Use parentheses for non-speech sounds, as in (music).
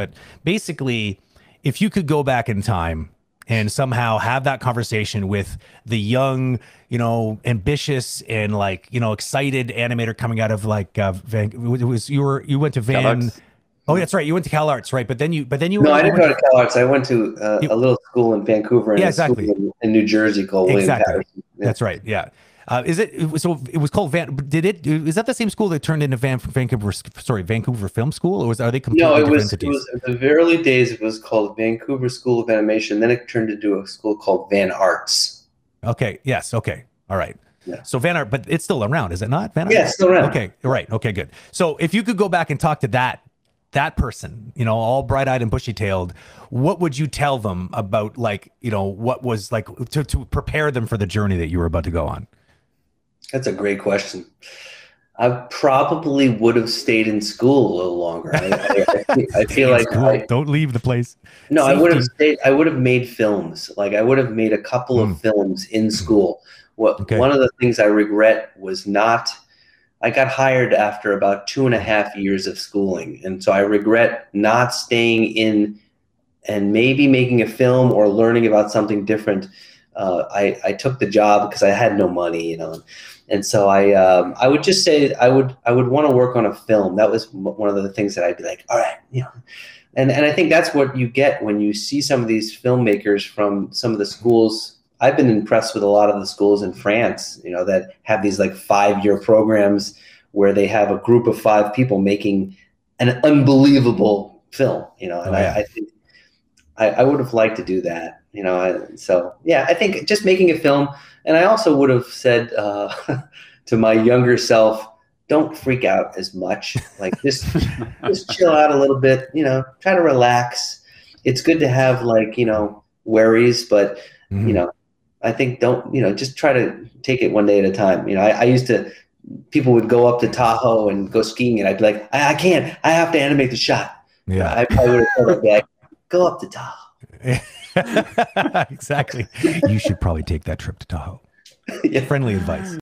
but basically, if you could go back in time and somehow have that conversation with the young, you know, ambitious and like you know excited animator coming out of like uh, Van, it was you were you went to Van. Oh, that's right. You went to CalArts, right? But then you, but then you. No, I didn't go to CalArts. I went to uh, You- a little school in Vancouver and Yeah, exactly. in, in New Jersey called William Exactly. Paterson. Yeah. That's right. Yeah. Uh, is it so? It was called Van. Did it? Is that the same school that turned into Van Vancouver? Sorry, Vancouver Film School, or was are they completely No, it different was, it was in the very early days. It was called Vancouver School of Animation. Then it turned into a school called VanArts. Okay. Yes. Okay. All right. Yeah. So Van Art, but it's still around, is it not? Van Art? Yeah, it's still around. Okay. Right. Okay. Good. So if you could go back and talk to that that person, you know, all bright eyed and bushy tailed, what would you tell them about like you know what was like to to prepare them for the journey that you were about to go on? That's a great question. I probably would have stayed in school a little longer. I, I, I feel- (laughs) like I, don't leave the place. no, I would have stayed. I would have made films. Like I would have made a couple Mm. of films in school. What Okay. one of the things I regret was not. I got hired after about two and a half years of schooling, and so I regret not staying in and maybe making a film or learning about something different. Uh, I, I took the job because I had no money, you know, and so I um, I would just say I would I would want to work on a film. That was m- one of the things that I'd be like, all right, you know, and and I think that's what you get when you see some of these filmmakers from some of the schools. I've been impressed with a lot of the schools in France, you know, that have these like five year programs where they have a group of five people making an unbelievable film, you know, and Oh, yeah. I, I think I, I would have liked to do that, you know. I, so yeah, I think just making a film, and I also would have said uh, (laughs) to my younger self, don't freak out as much. Like just (laughs) just chill out a little bit, you know. Try to relax. It's good to have like you know worries, but Mhm. you know, I think don't you know just try to take it one day at a time. You know, I, I used to. People would go up to Tahoe and go skiing, and I'd be like, I, I can't. I have to animate the shot. yeah. I probably would have told them, like, go up to Tahoe. (laughs) (laughs) exactly. You should probably take that trip to Tahoe. (laughs) Yeah. Friendly advice.